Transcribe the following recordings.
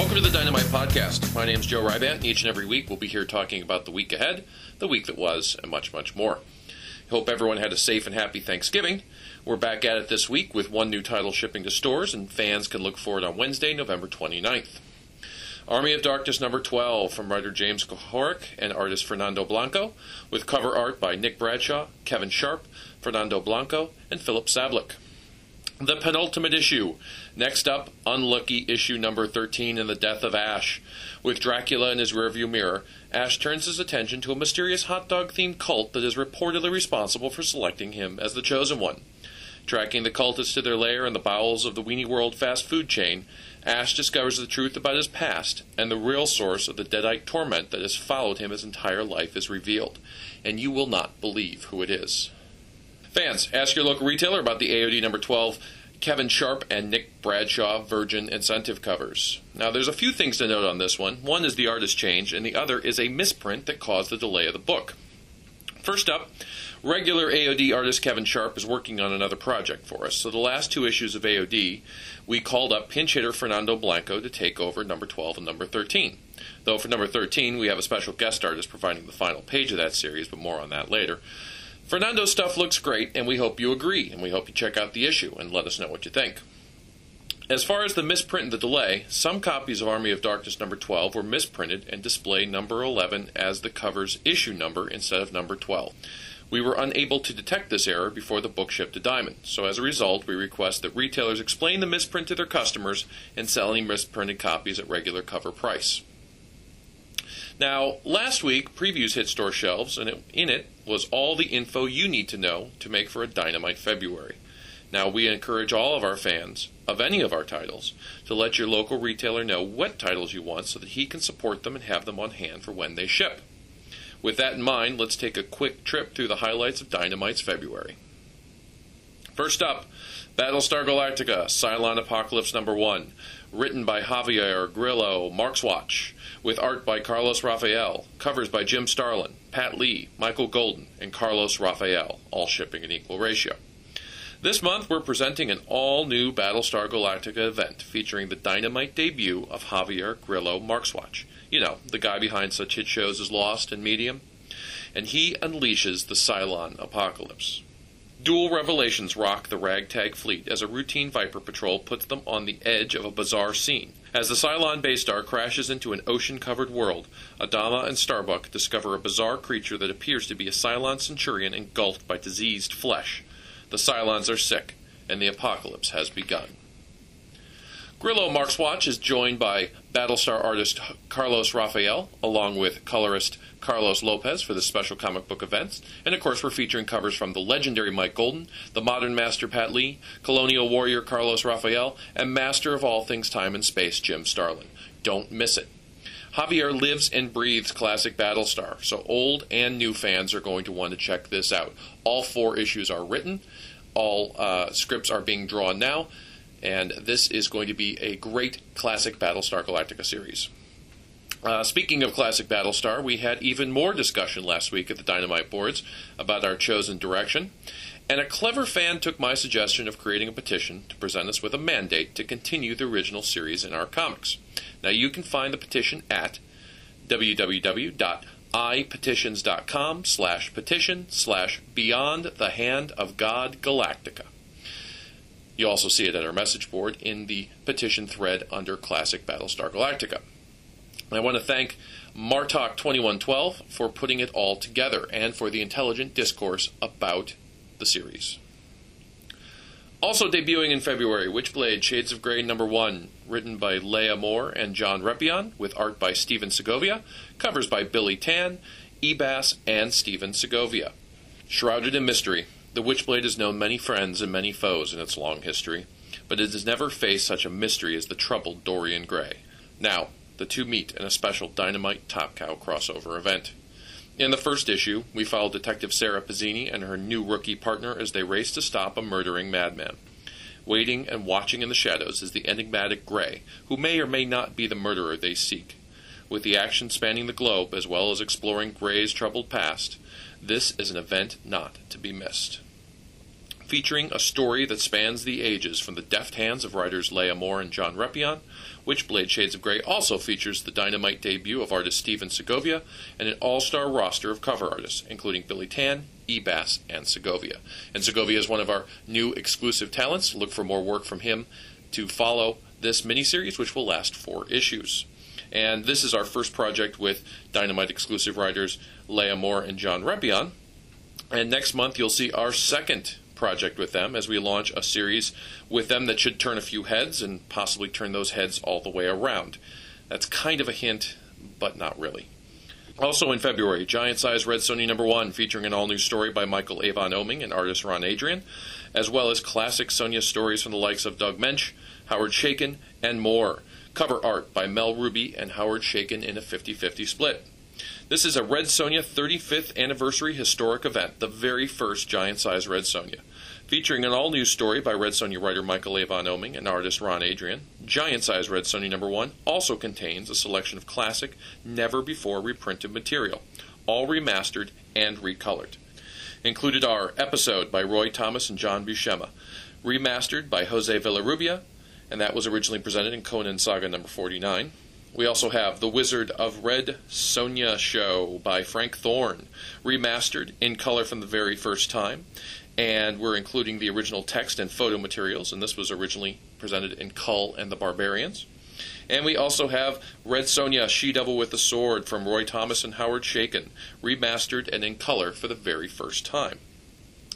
Welcome to the Dynamite Podcast. My name is Joe Rybandt, and each and every week we'll be here talking about the week ahead, the week that was, and much, much more. Hope everyone had a safe and happy Thanksgiving. We're back at it this week with one new title shipping to stores, and fans can look for it on Wednesday, November 29th. Army of Darkness number 12 from writer James Kuhoric and artist Fernando Blanco, with cover art by Nick Bradshaw, Kevin Sharp, Fernando Blanco, and Philip Sablik. The penultimate issue. Next up, unlucky issue number 13 in the death of Ash. With Dracula in his rearview mirror, Ash turns his attention to a mysterious hot dog themed cult that is reportedly responsible for selecting him as the chosen one. Tracking the cultists to their lair in the bowels of the Weenie World fast food chain, Ash discovers the truth about his past, and the real source of the Deadite torment that has followed him his entire life is revealed. And you will not believe who it is. Fans, ask your local retailer about the AOD number 12 Kevin Sharp and Nick Bradshaw Virgin incentive covers. Now, there's a few things to note on this one. One is the artist change, and the other is a misprint that caused the delay of the book. First up, regular AOD artist Kevin Sharp is working on another project for us. So, the last two issues of AOD, we called up pinch hitter Fernando Blanco to take over number 12 and number 13. Though for number 13, we have a special guest artist providing the final page of that series, but more on that later. Fernando's stuff looks great, and we hope you agree, and we hope you check out the issue and let us know what you think. As far as the misprint and the delay, some copies of Army of Darkness number 12 were misprinted and display number 11 as the cover's issue number instead of number 12. We were unable to detect this error before the book shipped to Diamond, so as a result, we request that retailers explain the misprint to their customers and sell any misprinted copies at regular cover price. Now, last week, previews hit store shelves, and it, in it was all the info you need to know to make for a dynamite February. Now, we encourage all of our fans of any of our titles to let your local retailer know what titles you want so that he can support them and have them on hand for when they ship. With that in mind, let's take a quick trip through the highlights of Dynamite's February. First up, Battlestar Galactica Cylon Apocalypse number 1, written by Javier Grillo Marxuach, with art by Carlos Rafael, covers by Jim Starlin, Pat Lee, Michael Golden, and Carlos Rafael, all shipping in equal ratio. This month, we're presenting an all new Battlestar Galactica event featuring the dynamite debut of Javier Grillo Marxuach. You know, the guy behind such hit shows as Lost and Medium. And he unleashes the Cylon apocalypse. Dual revelations rock the ragtag fleet as a routine Viper patrol puts them on the edge of a bizarre scene. As the Cylon Basestar crashes into an ocean covered world, Adama and Starbuck discover a bizarre creature that appears to be a Cylon Centurion engulfed by diseased flesh. The Cylons are sick, and the apocalypse has begun. Grillo Marxuach is joined by Battlestar artist Carlos Rafael, along with colorist Carlos Lopez for the special comic book events. And of course, we're featuring covers from the legendary Mike Golden, the modern master Pat Lee, colonial warrior Carlos Rafael, and master of all things time and space Jim Starlin. Don't miss it. Javier lives and breathes classic Battlestar, so old and new fans are going to want to check this out. All four issues are written, all uh, scripts are being drawn now and this is going to be a great classic Battlestar Galactica series. Uh, speaking of classic Battlestar, we had even more discussion last week at the Dynamite boards about our chosen direction, and a clever fan took my suggestion of creating a petition to present us with a mandate to continue the original series in our comics. Now, you can find the petition at www.ipetitions.com slash petition slash beyond the hand of God Galactica. You also see it at our message board in the petition thread under Classic Battlestar Galactica. I want to thank Martok2112 for putting it all together and for the intelligent discourse about the series. Also debuting in February, Witchblade Shades of Grey number 1, written by Leah Moore and John Reppion, with art by Stephen Segovia, covers by Billy Tan, Ebas, and Stephen Segovia. Shrouded in mystery, the Witchblade has known many friends and many foes in its long history, but it has never faced such a mystery as the troubled Dorian Gray. Now, the two meet in a special Dynamite Top Cow crossover event. In the first issue, we follow Detective Sara Pezzini and her new rookie partner as they race to stop a murdering madman. Waiting and watching in the shadows is the enigmatic Gray, who may or may not be the murderer they seek. With the action spanning the globe, as well as exploring Gray's troubled past, this is an event not to be missed. featuring a story that spans the ages from the deft hands of writers Leah Moore and John Reppion, Witchblade Shades of Grey also features the dynamite debut of artist Stephen Segovia and an all star roster of cover artists, including Billy Tan, Ebas, and Segovia. And Segovia is one of our new exclusive talents. Look for more work from him to follow this miniseries, which will last four issues. And this is our first project with Dynamite exclusive writers Leah Moore and John Reppion. And next month, you'll see our second project with them as we launch a series with them that should turn a few heads and possibly turn those heads all the way around. That's kind of a hint, but not really. Also in February, Giant Size Red Sonja number one, featuring an all new story by Michael Avon Oeming and artist Ron Adrian, as well as classic Sonja stories from the likes of Doug Moench, Howard Chaykin, and more. Cover art by Mel Rubi and Howard Chaykin in a 50 50 split. This is a Red Sonja 35th anniversary historic event, the very first giant size Red Sonja. Featuring an all new story by Red Sonja writer Michael Avon Oeming and artist Ron Adrian, Giant Size Red Sonja number 1 also contains a selection of classic, never before reprinted material, all remastered and recolored. Included are Episode by Roy Thomas and John Buscema, remastered by Jose Villarrubia, and that was originally presented in Conan Saga number 49. We also have The Wizard of Red Sonja Show by Frank Thorne, remastered in color from the very first time, and we're including the original text and photo materials, and this was originally presented in Kull and the Barbarians. And we also have Red Sonja, She Devil with the Sword from Roy Thomas and Howard Chaykin, remastered and in color for the very first time.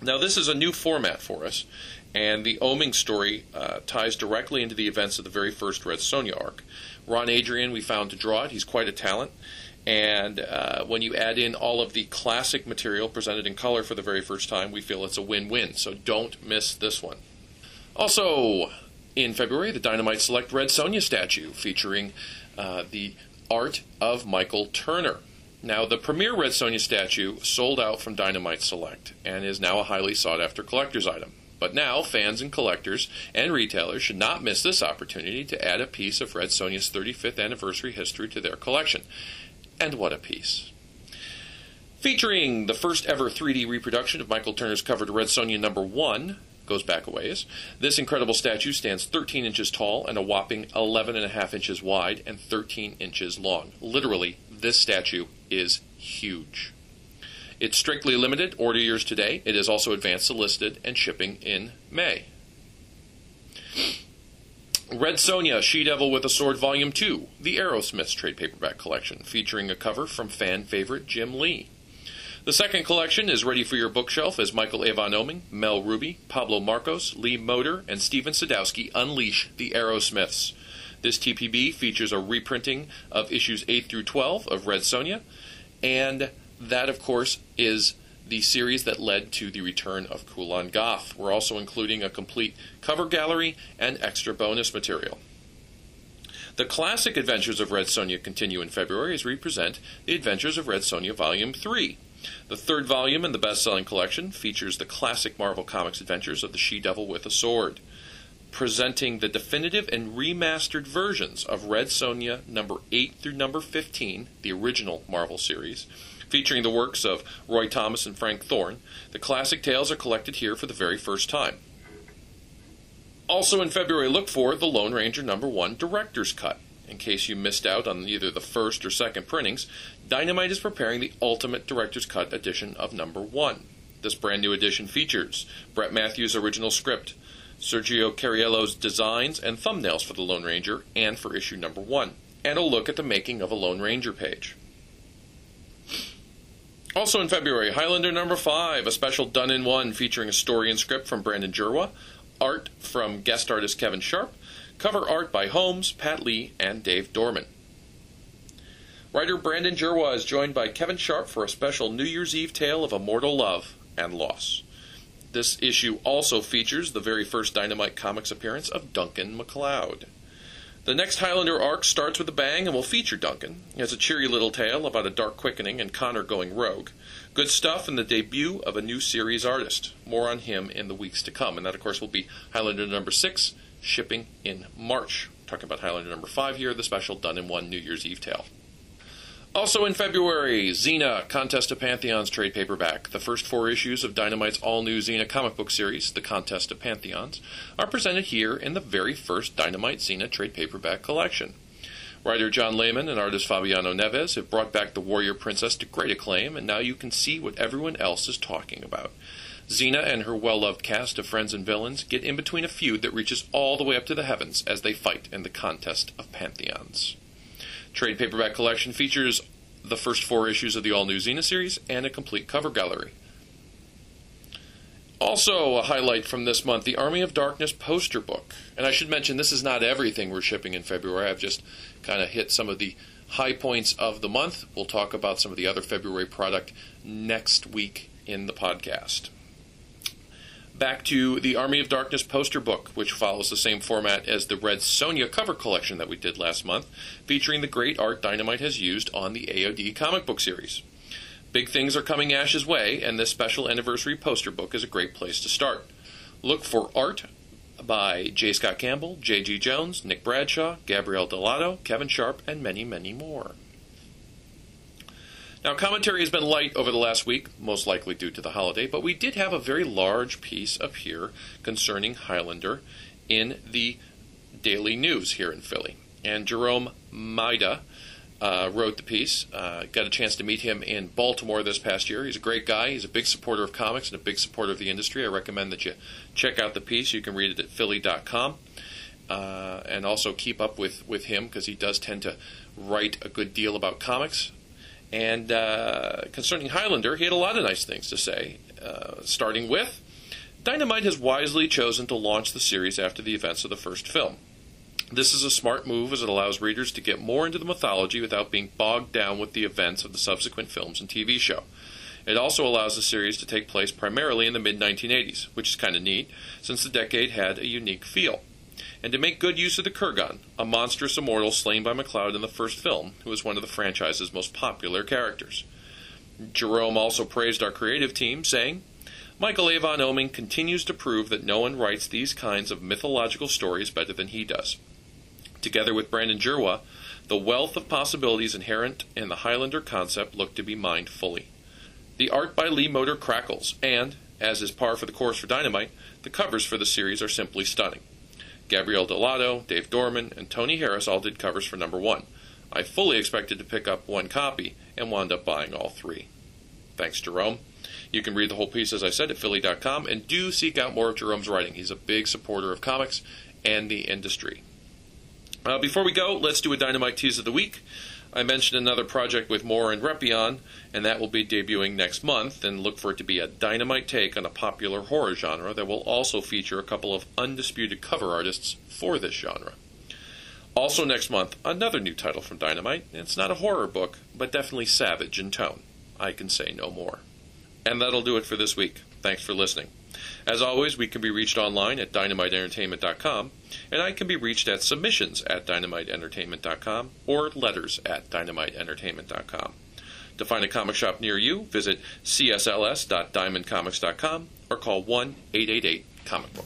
Now, this is a new format for us, and the Oeming story uh, ties directly into the events of the very first Red Sonja arc. Ron Adrian, we found to draw it. He's quite a talent. And uh, when you add in all of the classic material presented in color for the very first time, we feel it's a win win. So don't miss this one. Also, in February, the Dynamite Select Red Sonja statue featuring uh, the art of Michael Turner. Now, the premier Red Sonja statue sold out from Dynamite Select and is now a highly sought after collector's item. But now, fans and collectors and retailers should not miss this opportunity to add a piece of Red Sonja's 35th anniversary history to their collection. And what a piece. Featuring the first ever 3D reproduction of Michael Turner's cover to Red Sonja number 1, goes back a ways. This incredible statue stands 13 inches tall and a whopping 11 and a half inches wide and 13 inches long. Literally, this statue is huge. It's strictly limited, order yours today. It is also advanced solicited and shipping in May. Red Sonja, She Devil with a Sword Volume 2, the Arrowsmiths trade paperback collection, featuring a cover from fan favorite Jim Lee. The second collection is ready for your bookshelf as Michael Avon Oeming, Mel Rubi, Pablo Marcos, Lee Moder, and Stephen Sadowski unleash the Arrowsmiths. This TPB features a reprinting of issues 8 through 12 of Red Sonja, and that, of course, is the series that led to the return of Kulan Gath. We're also including a complete cover gallery and extra bonus material. The classic adventures of Red Sonja continue in February as we present The Adventures of Red Sonja Volume 3. The third volume in the best selling collection features the classic Marvel Comics adventures of the She Devil with a Sword, presenting the definitive and remastered versions of Red Sonja number 8 through number 15, the original Marvel series featuring the works of Roy Thomas and Frank Thorne. The classic tales are collected here for the very first time. Also in February, look for The Lone Ranger number 1 Director's Cut. In case you missed out on either the first or second printings, Dynamite is preparing the ultimate Director's Cut edition of number 1. This brand new edition features Brett Matthews' original script, Sergio Cariello's designs and thumbnails for The Lone Ranger and for issue number 1, and a look at the making of a Lone Ranger page. Also in February, Highlander number 5, a special done in one featuring a story and script from Brandon Jerwa, art from guest artist Kevin Sharp, cover art by Holmes, Pat Lee, and Dave Dorman. Writer Brandon Jerwa is joined by Kevin Sharp for a special New Year's Eve tale of immortal love and loss. This issue also features the very first Dynamite Comics appearance of Duncan MacLeod. The next Highlander arc starts with a bang and will feature Duncan. He has a cheery little tale about a dark quickening and Connor going rogue. Good stuff and the debut of a new series artist. More on him in the weeks to come. And that, of course, will be Highlander number six, shipping in March. talking about Highlander number five here, the special done in one New Year's Eve tale. Also in February, Xena Contest of Pantheons trade paperback. The first four issues of Dynamite's all new Xena comic book series, The Contest of Pantheons, are presented here in the very first Dynamite Xena trade paperback collection. Writer John Layman and artist Fabiano Neves have brought back the Warrior Princess to great acclaim, and now you can see what everyone else is talking about. Xena and her well loved cast of friends and villains get in between a feud that reaches all the way up to the heavens as they fight in the contest of pantheons. Trade paperback collection features the first four issues of the all new Xena series and a complete cover gallery. Also, a highlight from this month the Army of Darkness poster book. And I should mention this is not everything we're shipping in February. I've just kind of hit some of the high points of the month. We'll talk about some of the other February product next week in the podcast back to the Army of Darkness poster book, which follows the same format as the Red Sonja cover collection that we did last month, featuring the great art Dynamite has used on the AOD comic book series. Big things are coming Ash's way, and this special anniversary poster book is a great place to start. Look for art by J. Scott Campbell, J.G. Jones, Nick Bradshaw, Gabriele Dell'Otto, Kevin Sharp, and many, many more. Now, commentary has been light over the last week, most likely due to the holiday, but we did have a very large piece up here concerning Highlander in the daily news here in Philly. And Jerome Maida uh, wrote the piece. Uh, got a chance to meet him in Baltimore this past year. He's a great guy. He's a big supporter of comics and a big supporter of the industry. I recommend that you check out the piece. You can read it at philly.com. Uh, and also keep up with, with him because he does tend to write a good deal about comics. And uh, concerning Highlander, he had a lot of nice things to say, uh, starting with Dynamite has wisely chosen to launch the series after the events of the first film. This is a smart move as it allows readers to get more into the mythology without being bogged down with the events of the subsequent films and TV show. It also allows the series to take place primarily in the mid 1980s, which is kind of neat, since the decade had a unique feel and to make good use of the Kurgan, a monstrous immortal slain by MacLeod in the first film, who is one of the franchise's most popular characters. Jerome also praised our creative team, saying, Michael Avon Oeming continues to prove that no one writes these kinds of mythological stories better than he does. Together with Brandon Jerwa, the wealth of possibilities inherent in the Highlander concept look to be mined fully. The art by Lee Moder crackles, and, as is par for the course for Dynamite, the covers for the series are simply stunning. Gabriel Dell'Otto, Dave Dorman, and Tony Harris all did covers for number one. I fully expected to pick up one copy and wound up buying all three. Thanks, Jerome. You can read the whole piece, as I said, at Philly.com, and do seek out more of Jerome's writing. He's a big supporter of comics and the industry. Uh, before we go, let's do a Dynamite Tease of the Week. I mentioned another project with Moore and Reppion, and that will be debuting next month. And look for it to be a dynamite take on a popular horror genre that will also feature a couple of undisputed cover artists for this genre. Also, next month, another new title from Dynamite. It's not a horror book, but definitely savage in tone. I can say no more. And that'll do it for this week. Thanks for listening. As always, we can be reached online at dynamiteentertainment.com, and I can be reached at submissions at dynamiteentertainment.com or letters at dynamiteentertainment.com. To find a comic shop near you, visit csls.diamondcomics.com or call 1 888 Comic Book.